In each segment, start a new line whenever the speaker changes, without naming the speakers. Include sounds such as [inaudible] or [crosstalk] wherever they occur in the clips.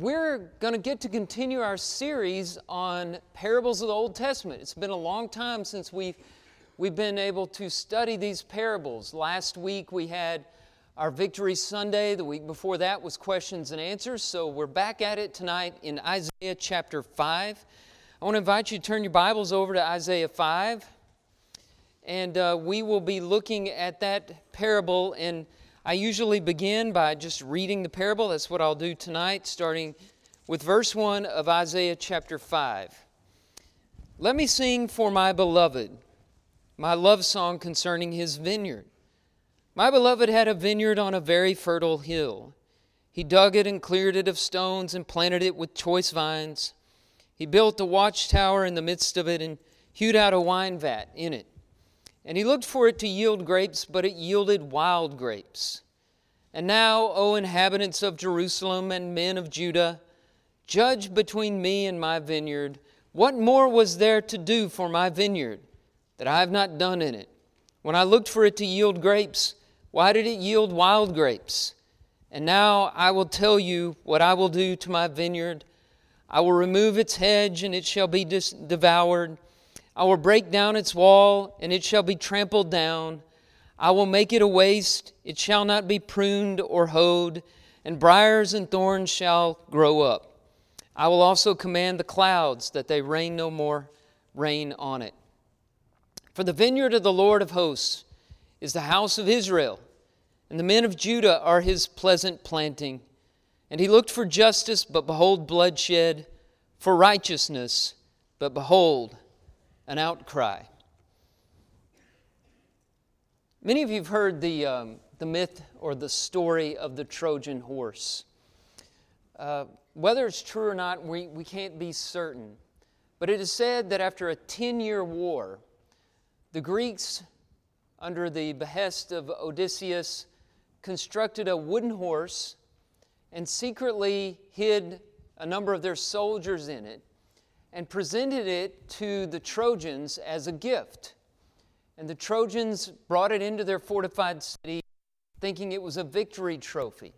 we're going to get to continue our series on parables of the Old Testament. It's been a long time since we've, we've been able to study these parables. Last week we had our Victory Sunday. The week before that was questions and answers. So we're back at it tonight in Isaiah chapter 5. I want to invite you to turn your Bibles over to Isaiah 5. And uh, we will be looking at that parable and I usually begin by just reading the parable. That's what I'll do tonight, starting with verse 1 of Isaiah chapter 5. Let me sing for my beloved my love song concerning his vineyard. My beloved had a vineyard on a very fertile hill. He dug it and cleared it of stones and planted it with choice vines. He built a watchtower in the midst of it and hewed out a wine vat in it. And he looked for it to yield grapes, but it yielded wild grapes. And now, O inhabitants of Jerusalem and men of Judah, judge between me and my vineyard. What more was there to do for my vineyard that I have not done in it? When I looked for it to yield grapes, why did it yield wild grapes? And now I will tell you what I will do to my vineyard. I will remove its hedge, and it shall be dis- devoured I will break down its wall, and it shall be trampled down. I will make it a waste, it shall not be pruned or hoed, and briers and thorns shall grow up. I will also command the clouds that they rain no more rain on it. For the vineyard of the Lord of hosts is the house of Israel, and the men of Judah are his pleasant planting. And he looked for justice, but behold, bloodshed, for righteousness, but behold, an outcry. Many of you have heard the, um, the myth or the story of the Trojan horse. Uh, whether it's true or not, we, we can't be certain. But it is said that after a 10 year war, the Greeks, under the behest of Odysseus, constructed a wooden horse and secretly hid a number of their soldiers in it and presented it to the Trojans as a gift. And the Trojans brought it into their fortified city, thinking it was a victory trophy.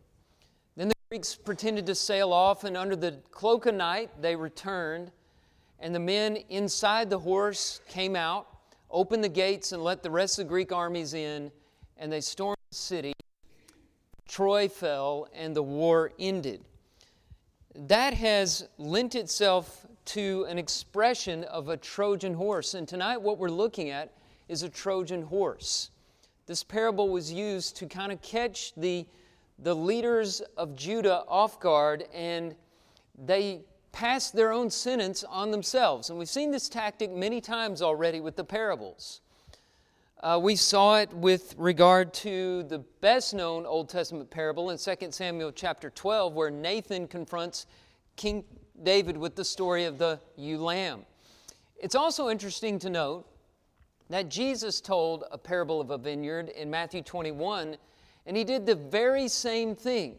Then the Greeks pretended to sail off, and under the cloak of night, they returned. And the men inside the horse came out, opened the gates, and let the rest of the Greek armies in, and they stormed the city. Troy fell, and the war ended. That has lent itself to an expression of a Trojan horse. And tonight, what we're looking at is a Trojan horse. This parable was used to kind of catch the, the leaders of Judah off guard, and they passed their own sentence on themselves. And we've seen this tactic many times already with the parables. Uh, we saw it with regard to the best known Old Testament parable in 2 Samuel chapter 12, where Nathan confronts King David with the story of the ewe lamb. It's also interesting to note that Jesus told a parable of a vineyard in Matthew 21, and he did the very same thing.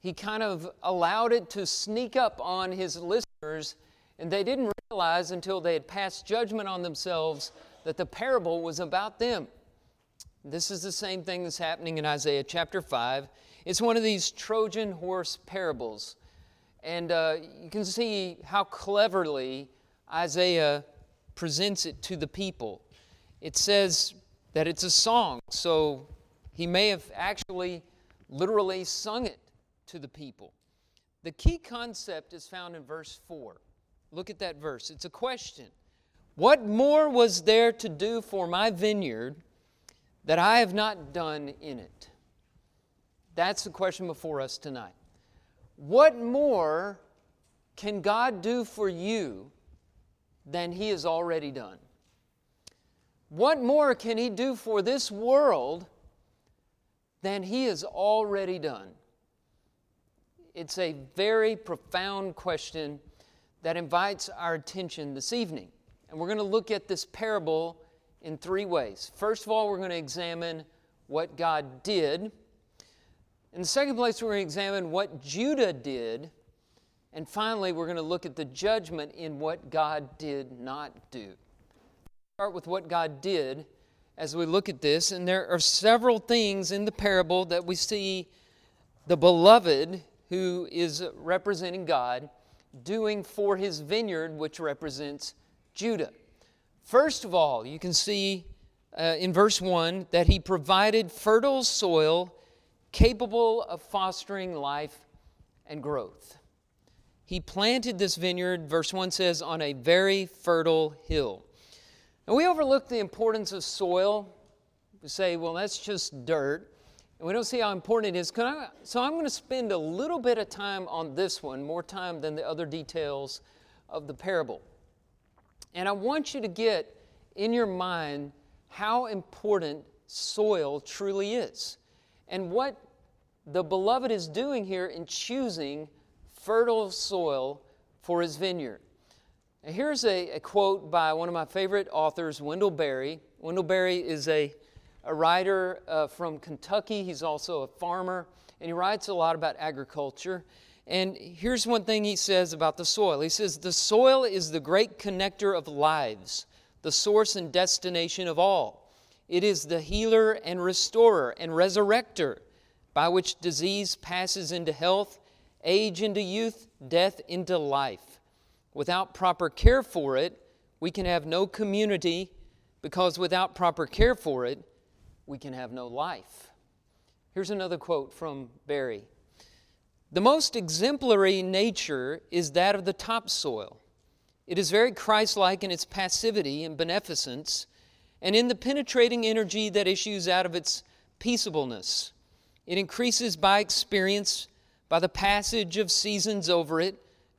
He kind of allowed it to sneak up on his listeners, and they didn't realize until they had passed judgment on themselves that the parable was about them. This is the same thing that's happening in Isaiah chapter 5. It's one of these Trojan horse parables. And uh, you can see how cleverly Isaiah presents it to the people. It says that it's a song, so he may have actually literally sung it to the people. The key concept is found in verse 4. Look at that verse. It's a question. What more was there to do for my vineyard that I have not done in it? That's the question before us tonight. What more can God do for you than He has already done? What more can He do for this world than He has already done? It's a very profound question that invites our attention this evening. And we're going to look at this parable in three ways. First of all, we're going to examine what God did. In the second place, we're going to examine what Judah did. And finally, we're going to look at the judgment in what God did not do. Start with what God did as we look at this. And there are several things in the parable that we see the beloved who is representing God, doing for his vineyard, which represents Judah. First of all, you can see uh, in verse 1 that he provided fertile soil capable of fostering life and growth. He planted this vineyard, verse 1 says, on a very fertile hill. And we overlook the importance of soil. We say, well, that's just dirt. And we don't see how important it is. I, so I'm going to spend a little bit of time on this one, more time than the other details of the parable. And I want you to get in your mind how important soil truly is and what the beloved is doing here in choosing fertile soil for his vineyard. Now, here's a, a, quote by one of my favorite authors, Wendell Berry. Wendell Berry is a, a writer uh, from Kentucky. He's also a farmer, and he writes a lot about agriculture. And here's one thing he says about the soil he says, The soil is the great connector of lives, the source and destination of all. It is the healer and restorer and resurrector by which disease passes into health, age into youth, death into life. Without proper care for it, we can have no community because without proper care for it, we can have no life. Here's another quote from Berry The most exemplary nature is that of the topsoil. It is very Christ like in its passivity and beneficence, and in the penetrating energy that issues out of its peaceableness. It increases by experience, by the passage of seasons over it,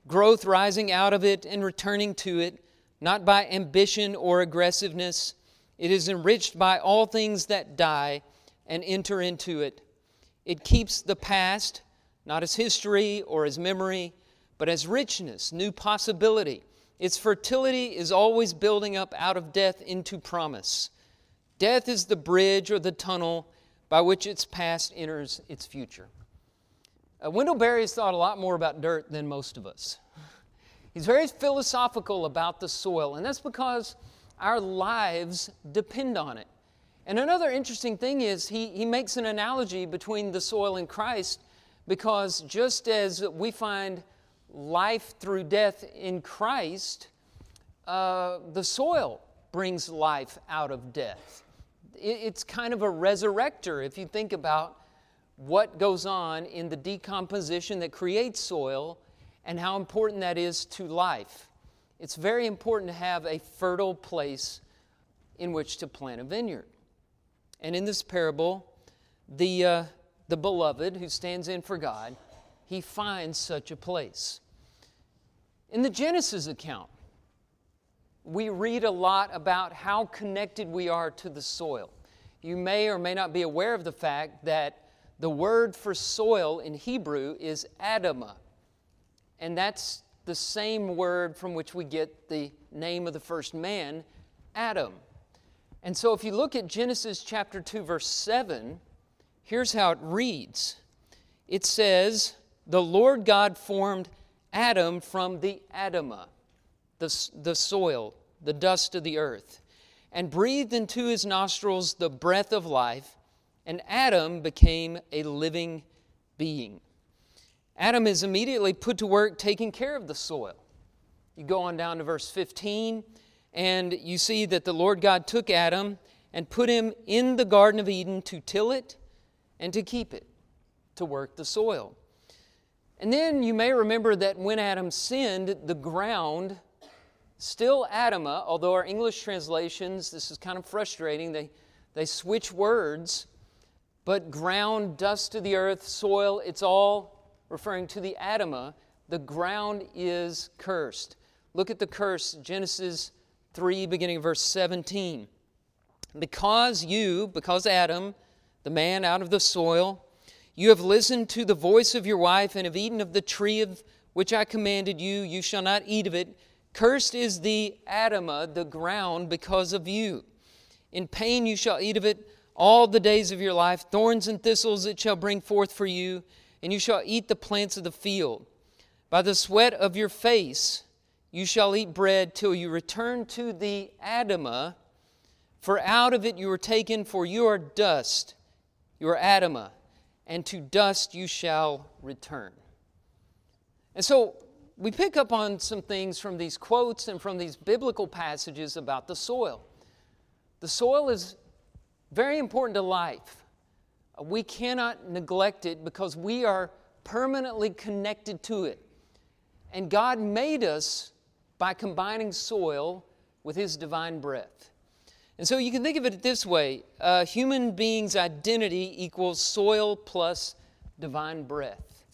growth rising out of it and returning to it, not by ambition or aggressiveness. It is enriched by all things that die and enter into it. It keeps the past, not as history or as memory, but as richness, new possibility. Its fertility is always building up out of death into promise. Death is the bridge or the tunnel by which its past enters its future. Uh, Wendell Berry has thought a lot more about dirt than most of us. [laughs] He's very philosophical about the soil, and that's because our lives depend on it. And another interesting thing is he, he makes an analogy between the soil and Christ because just as we find life through death in Christ, uh, the soil brings life out of death it's kind of a resurrector if you think about what goes on in the decomposition that creates soil and how important that is to life. It's very important to have a fertile place in which to plant a vineyard. And in this parable, the, uh, the beloved who stands in for God, he finds such a place. In the Genesis account, we read a lot about how connected we are to the soil. You may or may not be aware of the fact that the word for soil in Hebrew is Adamah, and that's the same word from which we get the name of the first man, Adam. And so if you look at Genesis chapter 2, verse 7, here's how it reads it says, The Lord God formed Adam from the Adamah the, the soil, the dust of the earth, and breathed into his nostrils the breath of life, and Adam became a living being. Adam is immediately put to work taking care of the soil. You go on down to verse 15, and you see that the Lord God took Adam and put him in the Garden of Eden to till it and to keep it, to work the soil. And then you may remember that when Adam sinned, the ground Still Adama, although our English translations, this is kind of frustrating, they, they switch words, but ground, dust to the earth, soil, it's all referring to the Adama. The ground is cursed. Look at the curse, Genesis 3, beginning of verse 17. Because you, because Adam, the man out of the soil, you have listened to the voice of your wife and have eaten of the tree of which I commanded you, you shall not eat of it. Cursed is the Adamah, the ground, because of you. In pain you shall eat of it all the days of your life. Thorns and thistles it shall bring forth for you, and you shall eat the plants of the field. By the sweat of your face you shall eat bread till you return to the Adamah, for out of it you were taken, for you are dust, you are and to dust you shall return. And so we pick up on some things from these quotes and from these biblical passages about the soil. The soil is very important to life. We cannot neglect it because we are permanently connected to it. And God made us by combining soil with His divine breath. And so you can think of it this way a human being's identity equals soil plus divine breath.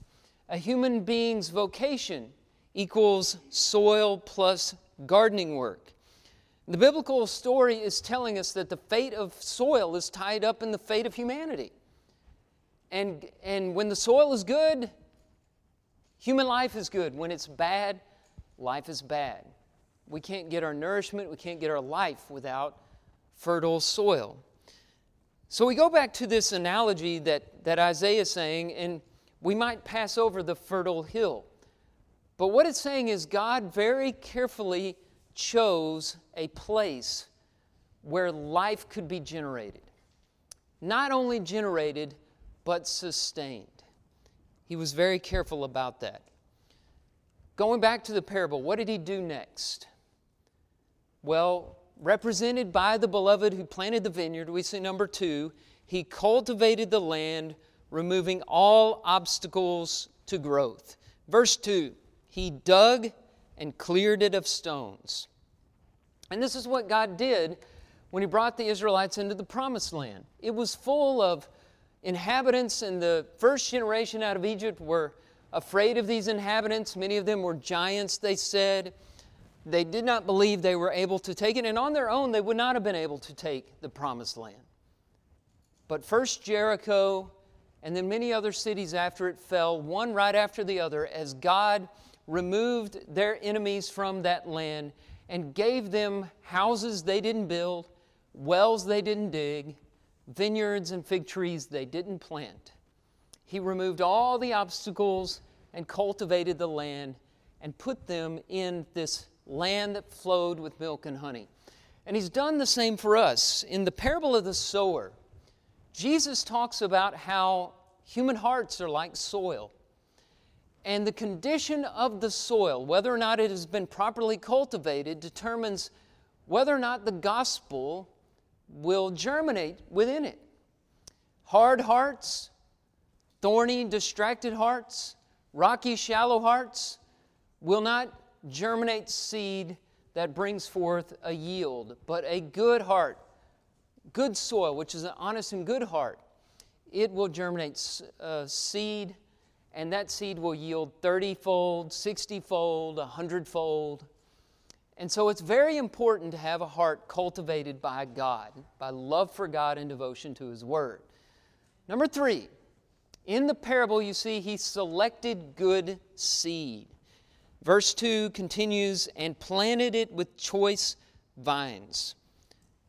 A human being's vocation equals soil plus gardening work. The biblical story is telling us that the fate of soil is tied up in the fate of humanity. And, and when the soil is good, human life is good. When it's bad, life is bad. We can't get our nourishment, we can't get our life without fertile soil. So we go back to this analogy that, that Isaiah is saying, and we might pass over the fertile hill. But what it's saying is God very carefully chose a place where life could be generated. Not only generated, but sustained. He was very careful about that. Going back to the parable, what did he do next? Well, represented by the beloved who planted the vineyard, we see number two, he cultivated the land, removing all obstacles to growth. Verse 2 he dug and cleared it of stones. And this is what God did when He brought the Israelites into the promised land. It was full of inhabitants, and the first generation out of Egypt were afraid of these inhabitants. Many of them were giants, they said. They did not believe they were able to take it, and on their own, they would not have been able to take the promised land. But first Jericho, and then many other cities after it fell, one right after the other, as God removed their enemies from that land and gave them houses they didn't build, wells they didn't dig, vineyards and fig trees they didn't plant. He removed all the obstacles and cultivated the land and put them in this land that flowed with milk and honey. And he's done the same for us. In the parable of the sower, Jesus talks about how human hearts are like soil. And the condition of the soil, whether or not it has been properly cultivated, determines whether or not the gospel will germinate within it. Hard hearts, thorny, distracted hearts, rocky, shallow hearts will not germinate seed that brings forth a yield, but a good heart, good soil, which is an honest and good heart, it will germinate uh, seed and that seed will yield 30 fold, 60 fold, 100 fold. And so it's very important to have a heart cultivated by God, by love for God and devotion to His Word. Number three, in the parable, you see he selected good seed. Verse 2 continues, and planted it with choice vines.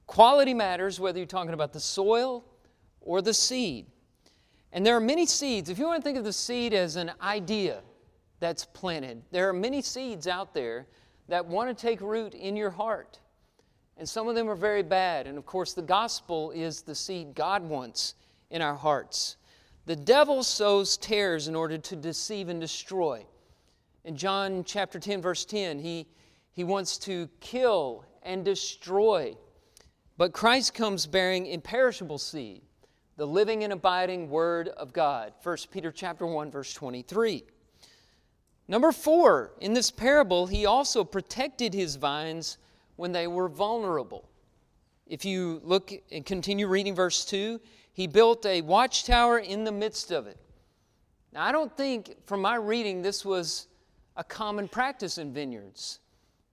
Quality matters whether you're talking about the soil or the seed. And there are many seeds. If you want to think of the seed as an idea that's planted, there are many seeds out there that want to take root in your heart. And some of them are very bad. And of course, the gospel is the seed God wants in our hearts. The devil sows tares in order to deceive and destroy. In John chapter 10, verse 10, he, he wants to kill and destroy. But Christ comes bearing imperishable seed the living and abiding word of God. 1 Peter chapter 1 verse 23. Number 4, in this parable he also protected his vines when they were vulnerable. If you look and continue reading verse 2, he built a watchtower in the midst of it. Now, I don't think from my reading this was a common practice in vineyards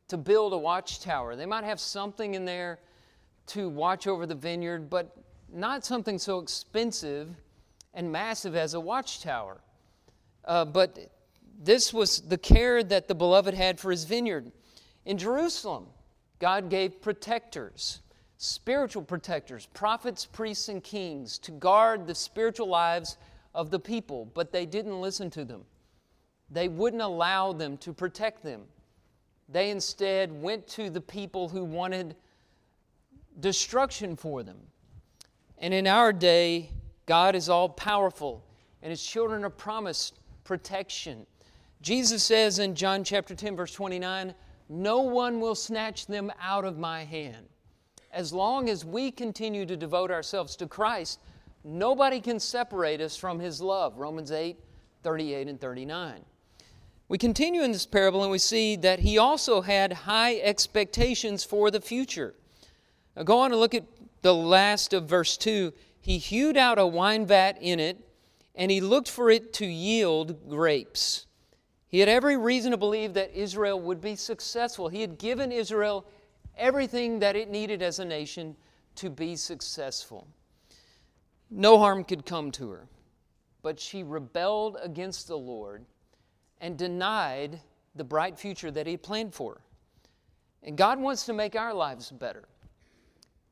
to build a watchtower. They might have something in there to watch over the vineyard, but not something so expensive and massive as a watchtower. Uh, but this was the care that the beloved had for his vineyard. In Jerusalem, God gave protectors, spiritual protectors, prophets, priests, and kings to guard the spiritual lives of the people, but they didn't listen to them. They wouldn't allow them to protect them. They instead went to the people who wanted destruction for them. And in our day, God is all powerful, and His children are promised protection. Jesus says in John chapter 10, verse 29, No one will snatch them out of my hand. As long as we continue to devote ourselves to Christ, nobody can separate us from his love. Romans 8, 38 and 39. We continue in this parable and we see that he also had high expectations for the future. Now go on and look at the last of verse 2. He hewed out a wine vat in it, and he looked for it to yield grapes. He had every reason to believe that Israel would be successful. He had given Israel everything that it needed as a nation to be successful. No harm could come to her, but she rebelled against the Lord and denied the bright future that He planned for. And God wants to make our lives better,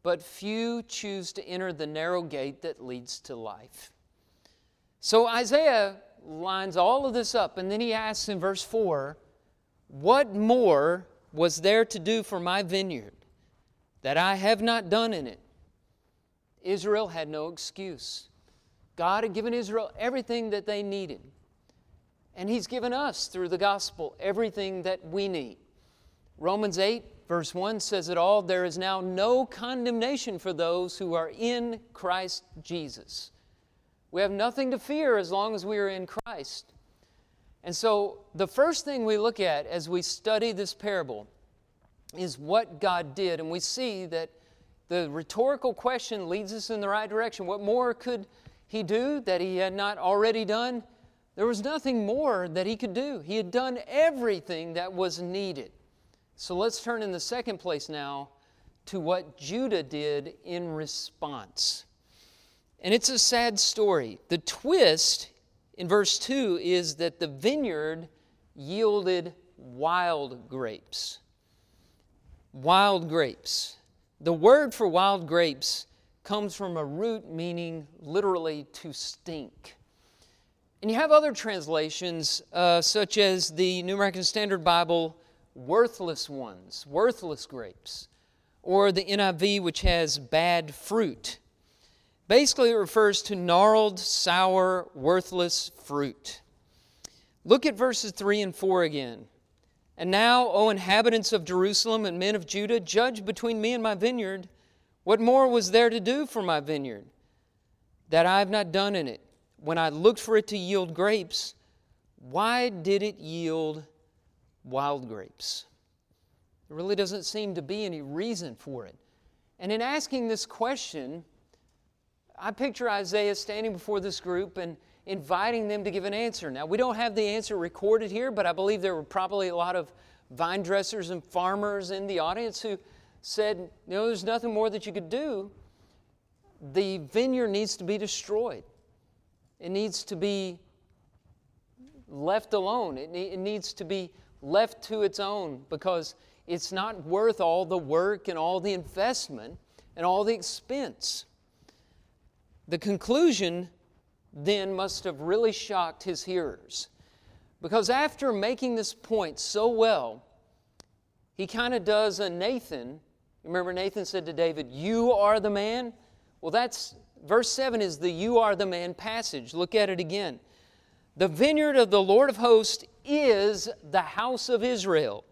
but few choose to enter the narrow gate that leads to life. So Isaiah lines all of this up, and then he asks in verse 4 What more was there to do for my vineyard that I have not done in it? Israel had no excuse. God had given Israel everything that they needed. And He's given us, through the gospel, everything that we need. Romans 8, verse 1 says it all there is now no condemnation for those who are in Christ Jesus. We have nothing to fear as long as we are in Christ. And so, the first thing we look at as we study this parable is what God did. And we see that the rhetorical question leads us in the right direction. What more could He do that He had not already done? There was nothing more that he could do. He had done everything that was needed. So let's turn in the second place now to what Judah did in response. And it's a sad story. The twist in verse 2 is that the vineyard yielded wild grapes. Wild grapes. The word for wild grapes comes from a root meaning literally to stink. And you have other translations, uh, such as the New American Standard Bible, worthless ones, worthless grapes, or the NIV, which has bad fruit. Basically, it refers to gnarled, sour, worthless fruit. Look at verses 3 and 4 again. And now, O inhabitants of Jerusalem and men of Judah, judge between me and my vineyard. What more was there to do for my vineyard that I have not done in it? When I looked for it to yield grapes, why did it yield wild grapes? There really doesn't seem to be any reason for it. And in asking this question, I picture Isaiah standing before this group and inviting them to give an answer. Now, we don't have the answer recorded here, but I believe there were probably a lot of vine dressers and farmers in the audience who said, You know, there's nothing more that you could do. The vineyard needs to be destroyed. It needs to be left alone. It, it needs to be left to its own because it's not worth all the work and all the investment and all the expense. The conclusion then must have really shocked his hearers because after making this point so well, he kind of does a Nathan. Remember, Nathan said to David, You are the man? Well, that's verse 7 is the You are the man passage. Look at it again. The vineyard of the Lord of hosts is the house of Israel,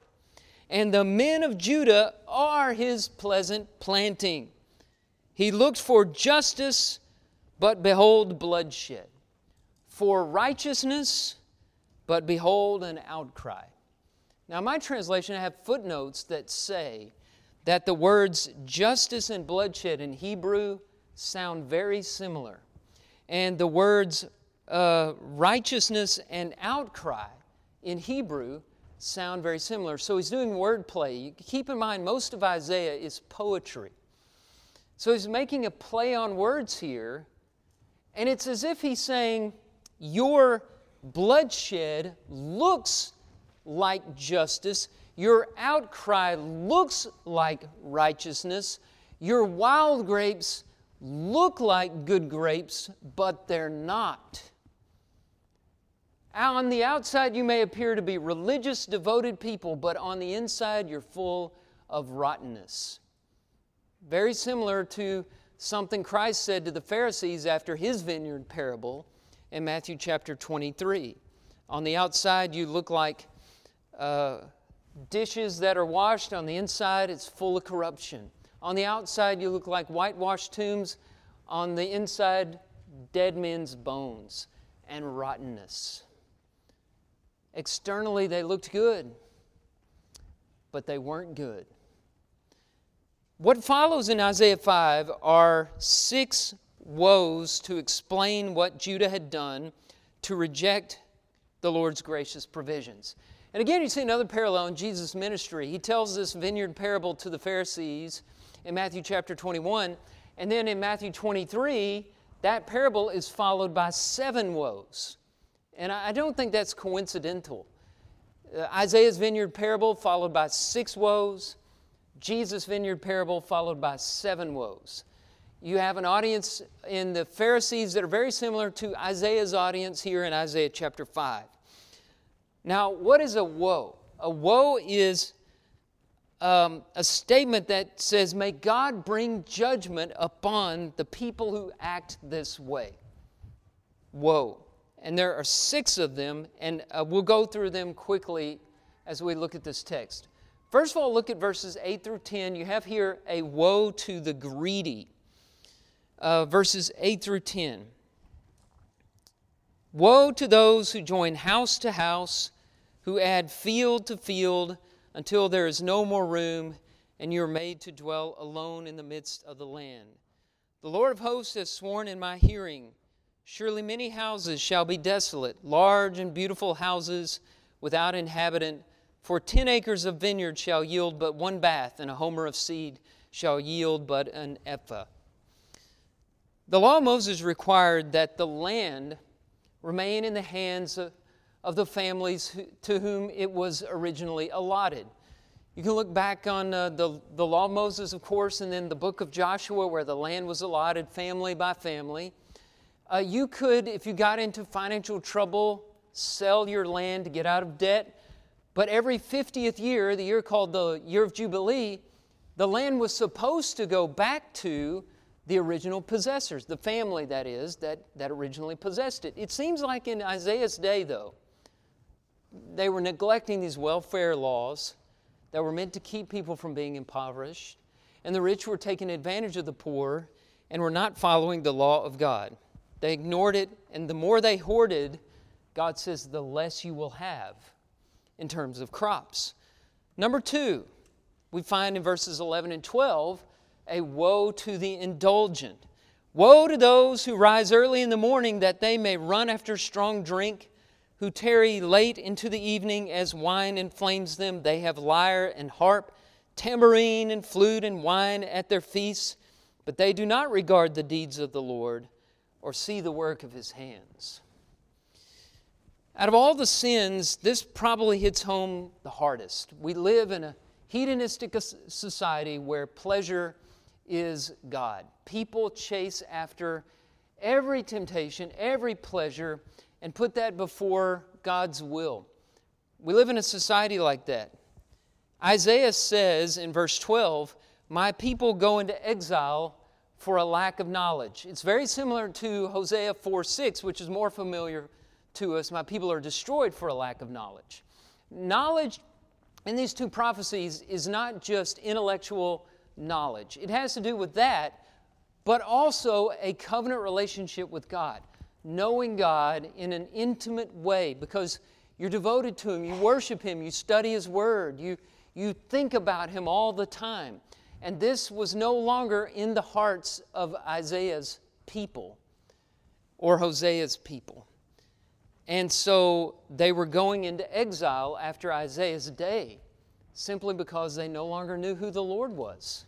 and the men of Judah are his pleasant planting. He looked for justice, but behold, bloodshed. For righteousness, but behold, an outcry. Now, my translation, I have footnotes that say that the words justice and bloodshed in Hebrew sound very similar. And the words uh, righteousness and outcry in Hebrew sound very similar. So he's doing wordplay. Keep in mind, most of Isaiah is poetry. So he's making a play on words here, and it's as if he's saying, Your bloodshed looks like justice, your outcry looks like righteousness, your wild grapes look like good grapes, but they're not. On the outside, you may appear to be religious, devoted people, but on the inside, you're full of rottenness. Very similar to something Christ said to the Pharisees after his vineyard parable in Matthew chapter 23. On the outside, you look like uh, dishes that are washed. On the inside, it's full of corruption. On the outside, you look like whitewashed tombs. On the inside, dead men's bones and rottenness. Externally, they looked good, but they weren't good. What follows in Isaiah 5 are six woes to explain what Judah had done to reject the Lord's gracious provisions. And again, you see another parallel in Jesus' ministry. He tells this vineyard parable to the Pharisees in Matthew chapter 21. And then in Matthew 23, that parable is followed by seven woes. And I don't think that's coincidental. Uh, Isaiah's vineyard parable followed by six woes, Jesus' vineyard parable followed by seven woes. You have an audience in the Pharisees that are very similar to Isaiah's audience here in Isaiah chapter 5. Now, what is a woe? A woe is um, a statement that says, May God bring judgment upon the people who act this way. Woe and there are six of them, and uh, we'll go through them quickly as we look at this text. First of all, look at verses 8 through 10. You have here a woe to the greedy. Uh, verses 8 through 10. Woe to those who join house to house, who add field to field, until there is no more room, and you are made to dwell alone in the midst of the land. The Lord of hosts has sworn in my hearing Surely many houses shall be desolate, large and beautiful houses without inhabitant. For ten acres of vineyard shall yield but one bath, and a homer of seed shall yield but an ephah. The law of Moses required that the land remain in the hands of, of the families to whom it was originally allotted. You can look back on uh, the, the law of Moses, of course, and then the book of Joshua, where the land was allotted family by family. Uh, you could, if you got into financial trouble, sell your land to get out of debt. But every 50th year, the year called the Year of Jubilee, the land was supposed to go back to the original possessors, the family, that is, that, that originally possessed it. It seems like in Isaiah's day, though, they were neglecting these welfare laws that were meant to keep people from being impoverished, and the rich were taking advantage of the poor and were not following the law of God. They ignored it, and the more they hoarded, God says, the less you will have in terms of crops. Number two, we find in verses 11 and 12 a woe to the indulgent. Woe to those who rise early in the morning that they may run after strong drink, who tarry late into the evening as wine inflames them. They have lyre and harp, tambourine and flute and wine at their feasts, but they do not regard the deeds of the Lord or see the work of his hands. Out of all the sins, this probably hits home the hardest. We live in a hedonistic society where pleasure is God. People chase after every temptation, every pleasure, and put that before God's will. We live in a society like that. Isaiah says in verse 12, My people go into exile for a lack of knowledge. It's very similar to Hosea 4 6, which is more familiar to us. My people are destroyed for a lack of knowledge. Knowledge in these two prophecies is not just intellectual knowledge, it has to do with that, but also a covenant relationship with God. Knowing God in an intimate way because you're devoted to Him, you worship Him, you study His Word, you, you think about Him all the time. And this was no longer in the hearts of Isaiah's people or Hosea's people. And so they were going into exile after Isaiah's day simply because they no longer knew who the Lord was.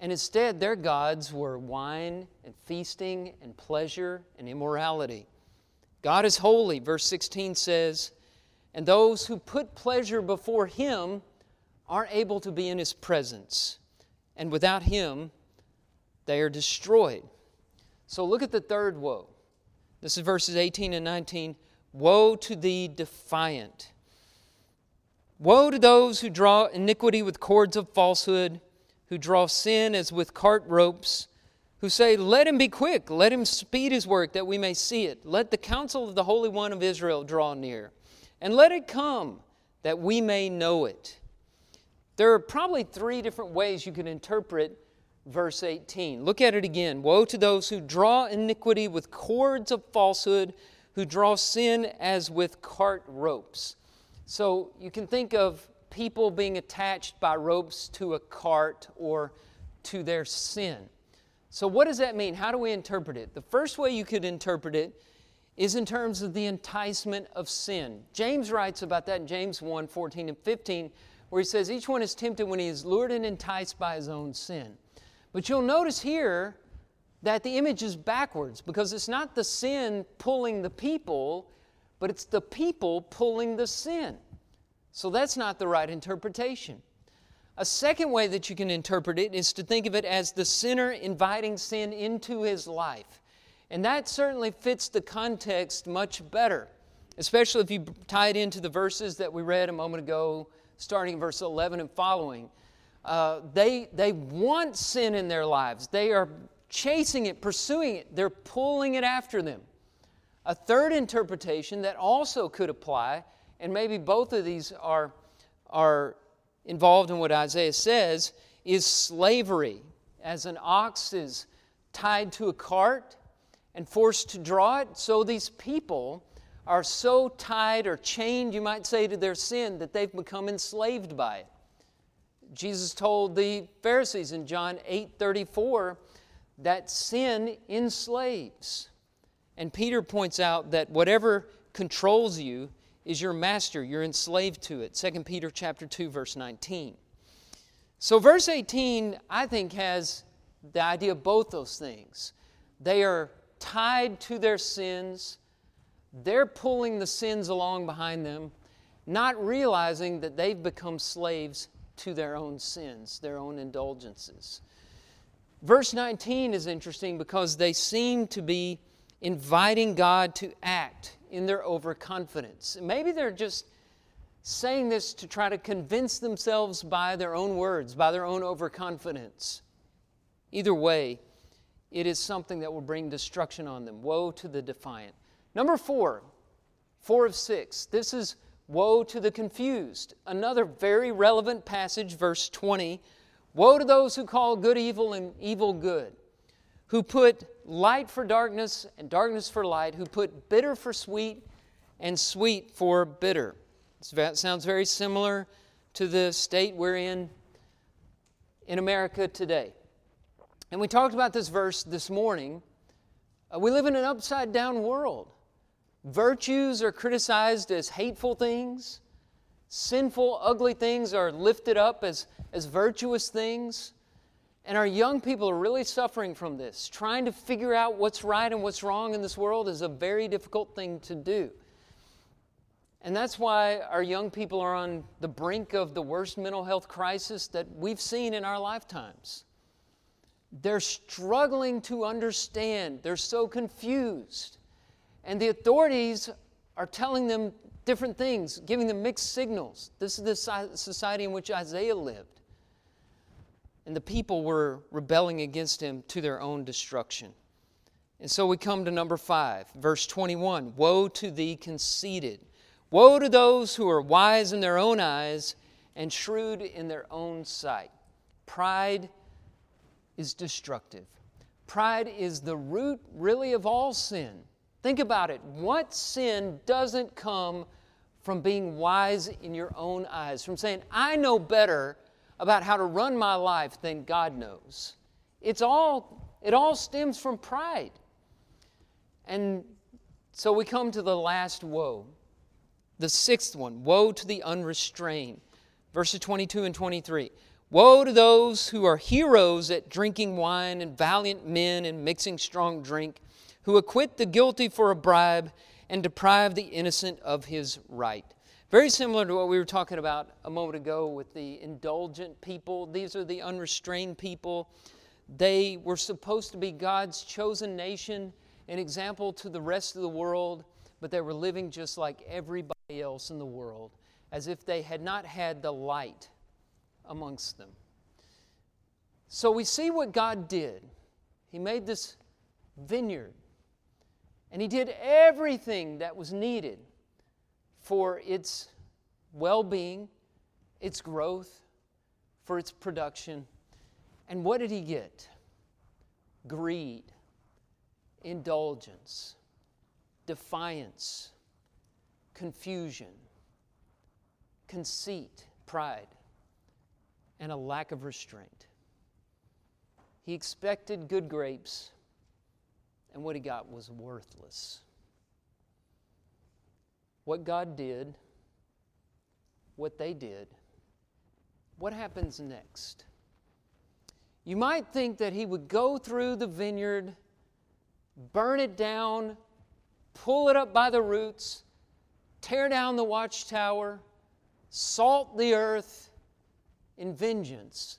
And instead, their gods were wine and feasting and pleasure and immorality. God is holy, verse 16 says, and those who put pleasure before Him aren't able to be in His presence. And without Him, they are destroyed. So look at the third woe. This is verses 18 and 19. Woe to the defiant. Woe to those who draw iniquity with cords of falsehood, who draw sin as with cart ropes, who say, Let him be quick, let him speed his work that we may see it. Let the counsel of the Holy One of Israel draw near, and let it come that we may know it. There are probably three different ways you can interpret verse 18. Look at it again. Woe to those who draw iniquity with cords of falsehood, who draw sin as with cart ropes. So you can think of people being attached by ropes to a cart or to their sin. So, what does that mean? How do we interpret it? The first way you could interpret it is in terms of the enticement of sin. James writes about that in James 1 14 and 15, where he says, Each one is tempted when he is lured and enticed by his own sin. But you'll notice here that the image is backwards because it's not the sin pulling the people, but it's the people pulling the sin. So that's not the right interpretation. A second way that you can interpret it is to think of it as the sinner inviting sin into his life. And that certainly fits the context much better, especially if you tie it into the verses that we read a moment ago, starting in verse 11 and following. Uh, they, they want sin in their lives, they are chasing it, pursuing it, they're pulling it after them. A third interpretation that also could apply, and maybe both of these are, are involved in what Isaiah says is slavery. As an ox is tied to a cart and forced to draw it, so these people are so tied or chained, you might say, to their sin that they've become enslaved by it. Jesus told the Pharisees in John 8 34 that sin enslaves. And Peter points out that whatever controls you is your master. You're enslaved to it. 2 Peter chapter 2 verse 19. So verse 18 I think has the idea of both those things. They are tied to their sins. They're pulling the sins along behind them, not realizing that they've become slaves to their own sins, their own indulgences. Verse 19 is interesting because they seem to be inviting God to act in their overconfidence. Maybe they're just saying this to try to convince themselves by their own words, by their own overconfidence. Either way, it is something that will bring destruction on them. Woe to the defiant. Number four, four of six. This is woe to the confused. Another very relevant passage, verse 20. Woe to those who call good evil and evil good who put light for darkness and darkness for light, who put bitter for sweet and sweet for bitter. This sounds very similar to the state we're in in America today. And we talked about this verse this morning. Uh, we live in an upside down world. Virtues are criticized as hateful things, sinful, ugly things are lifted up as, as virtuous things. And our young people are really suffering from this. Trying to figure out what's right and what's wrong in this world is a very difficult thing to do. And that's why our young people are on the brink of the worst mental health crisis that we've seen in our lifetimes. They're struggling to understand, they're so confused. And the authorities are telling them different things, giving them mixed signals. This is the society in which Isaiah lived and the people were rebelling against him to their own destruction. And so we come to number five, verse 21 Woe to the conceited! Woe to those who are wise in their own eyes and shrewd in their own sight. Pride is destructive. Pride is the root, really, of all sin. Think about it. What sin doesn't come from being wise in your own eyes, from saying, I know better about how to run my life than God knows. It's all, it all stems from pride. And so we come to the last woe. The sixth one woe to the unrestrained. Verses 22 and 23. Woe to those who are heroes at drinking wine and valiant men in mixing strong drink, who acquit the guilty for a bribe and deprive the innocent of his right. Very similar to what we were talking about a moment ago with the indulgent people. These are the unrestrained people. They were supposed to be God's chosen nation, an example to the rest of the world, but they were living just like everybody else in the world, as if they had not had the light amongst them. So we see what God did. He made this vineyard. And he did everything that was needed for its well being, its growth, for its production. And what did he get? Greed, indulgence, defiance, confusion, conceit, pride, and a lack of restraint. He expected good grapes, and what he got was worthless. What God did, what they did, what happens next? You might think that he would go through the vineyard, burn it down, pull it up by the roots, tear down the watchtower, salt the earth in vengeance.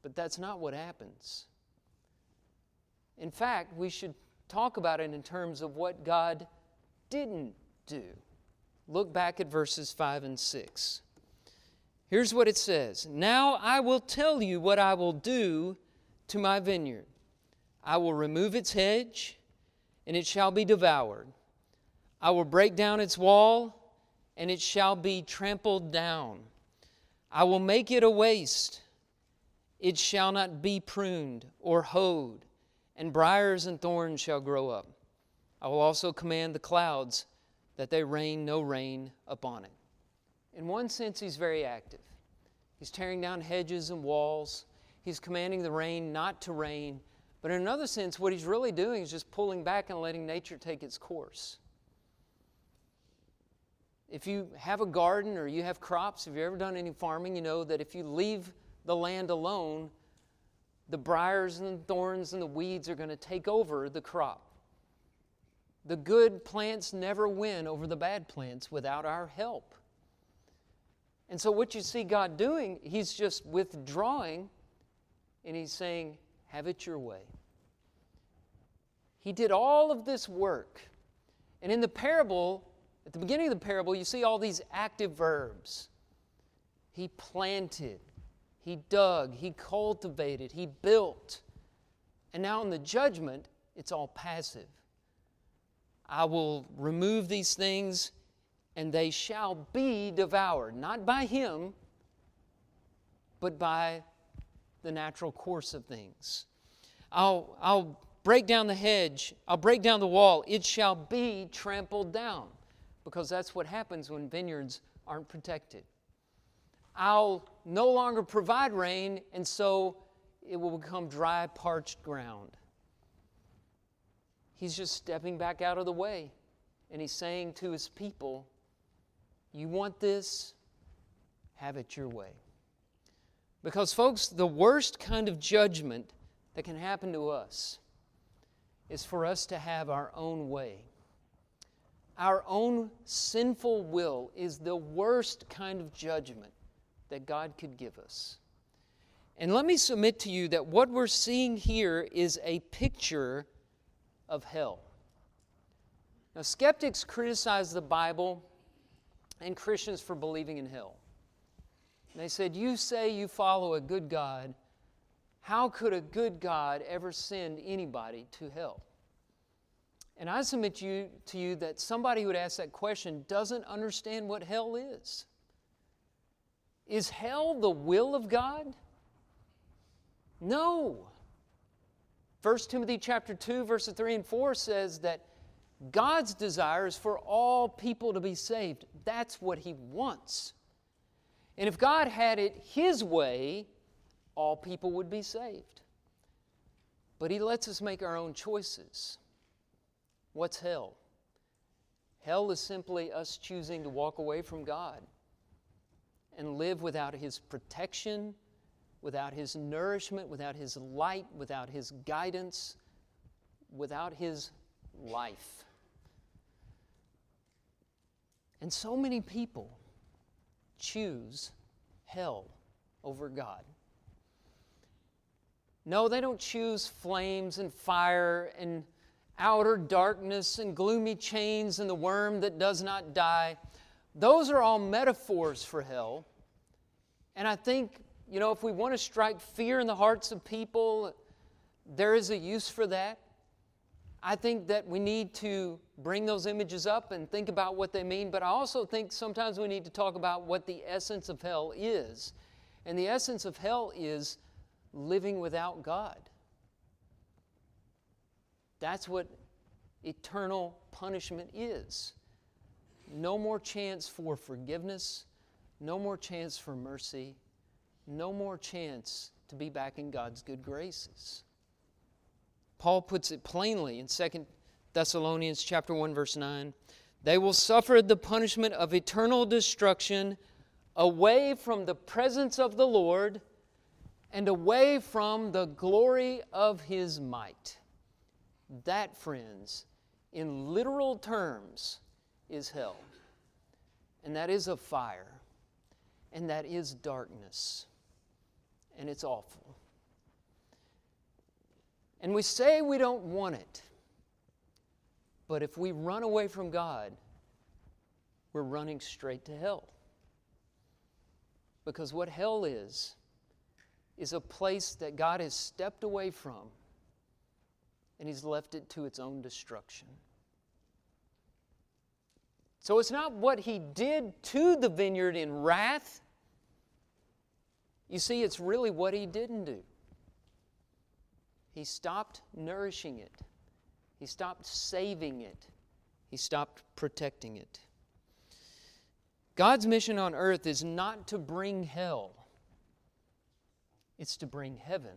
But that's not what happens. In fact, we should talk about it in terms of what God didn't do. Look back at verses 5 and 6. Here's what it says Now I will tell you what I will do to my vineyard. I will remove its hedge, and it shall be devoured. I will break down its wall, and it shall be trampled down. I will make it a waste. It shall not be pruned or hoed, and briers and thorns shall grow up. I will also command the clouds that they rain no rain upon it. In one sense, he's very active. He's tearing down hedges and walls. He's commanding the rain not to rain. But in another sense, what he's really doing is just pulling back and letting nature take its course. If you have a garden or you have crops, if you've ever done any farming, you know that if you leave the land alone, the briars and the thorns and the weeds are going to take over the crop. The good plants never win over the bad plants without our help. And so, what you see God doing, He's just withdrawing and He's saying, Have it your way. He did all of this work. And in the parable, at the beginning of the parable, you see all these active verbs. He planted, he dug, he cultivated, he built. And now in the judgment, it's all passive. I will remove these things and they shall be devoured, not by him, but by the natural course of things. I'll, I'll break down the hedge, I'll break down the wall, it shall be trampled down, because that's what happens when vineyards aren't protected. I'll no longer provide rain, and so it will become dry, parched ground. He's just stepping back out of the way, and he's saying to his people, You want this? Have it your way. Because, folks, the worst kind of judgment that can happen to us is for us to have our own way. Our own sinful will is the worst kind of judgment that God could give us. And let me submit to you that what we're seeing here is a picture of hell. Now, skeptics criticize the Bible and Christians for believing in hell. They said, You say you follow a good God. How could a good God ever send anybody to hell? And I submit to you, to you that somebody who would ask that question doesn't understand what hell is. Is hell the will of God? No. 1 Timothy chapter 2 verses 3 and 4 says that God's desire is for all people to be saved. That's what he wants. And if God had it his way, all people would be saved. But he lets us make our own choices. What's hell? Hell is simply us choosing to walk away from God and live without His protection, without His nourishment, without His light, without His guidance, without His life. And so many people choose hell over God. No, they don't choose flames and fire and outer darkness and gloomy chains and the worm that does not die. Those are all metaphors for hell. And I think, you know, if we want to strike fear in the hearts of people, there is a use for that. I think that we need to bring those images up and think about what they mean, but I also think sometimes we need to talk about what the essence of hell is. And the essence of hell is living without God. That's what eternal punishment is. No more chance for forgiveness, no more chance for mercy, no more chance to be back in God's good graces. Paul puts it plainly in 2 Thessalonians chapter 1 verse 9. They will suffer the punishment of eternal destruction away from the presence of the Lord and away from the glory of his might. That, friends, in literal terms, is hell. And that is a fire. And that is darkness. And it's awful. And we say we don't want it. But if we run away from God, we're running straight to hell. Because what hell is, is a place that God has stepped away from and He's left it to its own destruction. So it's not what He did to the vineyard in wrath. You see, it's really what He didn't do. He stopped nourishing it, He stopped saving it, He stopped protecting it. God's mission on earth is not to bring hell, it's to bring heaven.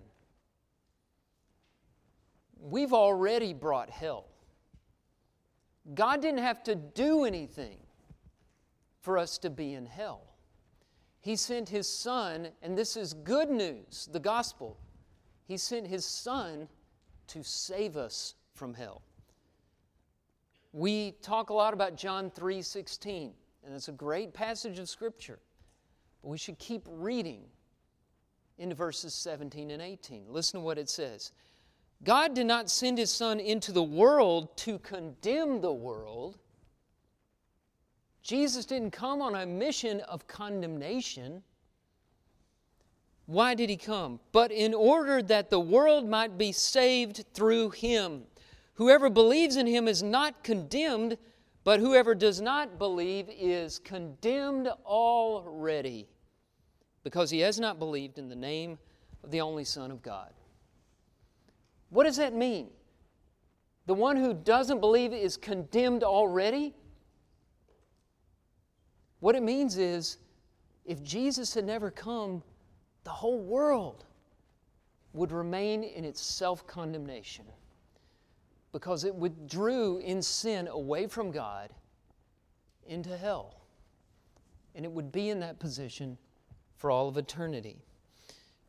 We've already brought hell. God didn't have to do anything for us to be in hell. He sent His Son, and this is good news, the gospel. He sent His Son to save us from hell. We talk a lot about John 3 16, and it's a great passage of Scripture. But we should keep reading into verses 17 and 18. Listen to what it says. God did not send his Son into the world to condemn the world. Jesus didn't come on a mission of condemnation. Why did he come? But in order that the world might be saved through him. Whoever believes in him is not condemned, but whoever does not believe is condemned already, because he has not believed in the name of the only Son of God. What does that mean? The one who doesn't believe is condemned already? What it means is if Jesus had never come, the whole world would remain in its self condemnation because it withdrew in sin away from God into hell. And it would be in that position for all of eternity.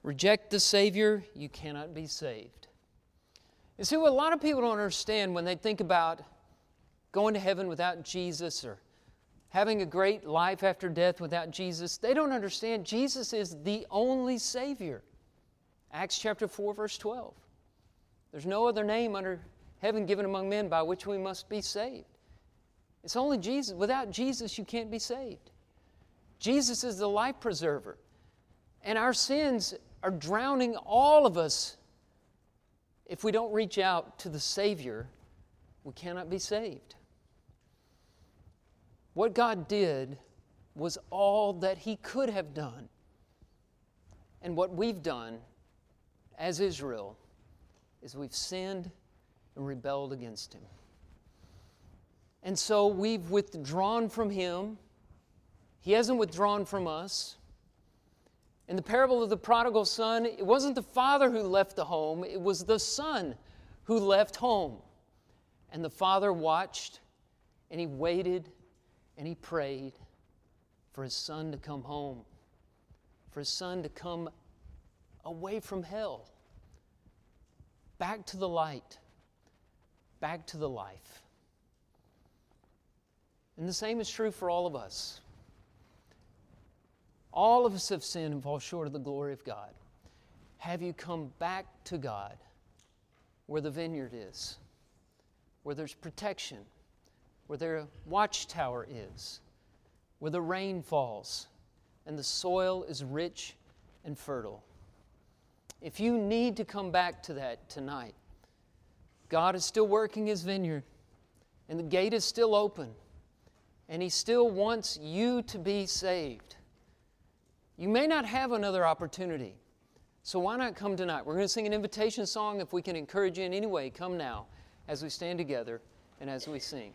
Reject the Savior, you cannot be saved. You see, what a lot of people don't understand when they think about going to heaven without Jesus or having a great life after death without Jesus, they don't understand Jesus is the only Savior. Acts chapter 4, verse 12. There's no other name under heaven given among men by which we must be saved. It's only Jesus. Without Jesus, you can't be saved. Jesus is the life preserver. And our sins are drowning all of us if we don't reach out to the Savior, we cannot be saved. What God did was all that He could have done. And what we've done as Israel is we've sinned and rebelled against Him. And so we've withdrawn from Him. He hasn't withdrawn from us. In the parable of the prodigal son, it wasn't the father who left the home, it was the son who left home. And the father watched and he waited and he prayed for his son to come home, for his son to come away from hell, back to the light, back to the life. And the same is true for all of us. All of us have sinned and fall short of the glory of God. Have you come back to God where the vineyard is, where there's protection, where their watchtower is, where the rain falls and the soil is rich and fertile? if you need to come back to that tonight, God is still working His vineyard, and the gate is still open, and He still wants you to be saved. You may not have another opportunity, so why not come tonight? We're going to sing an invitation song. If we can encourage you in any way, come now as we stand together and as we sing.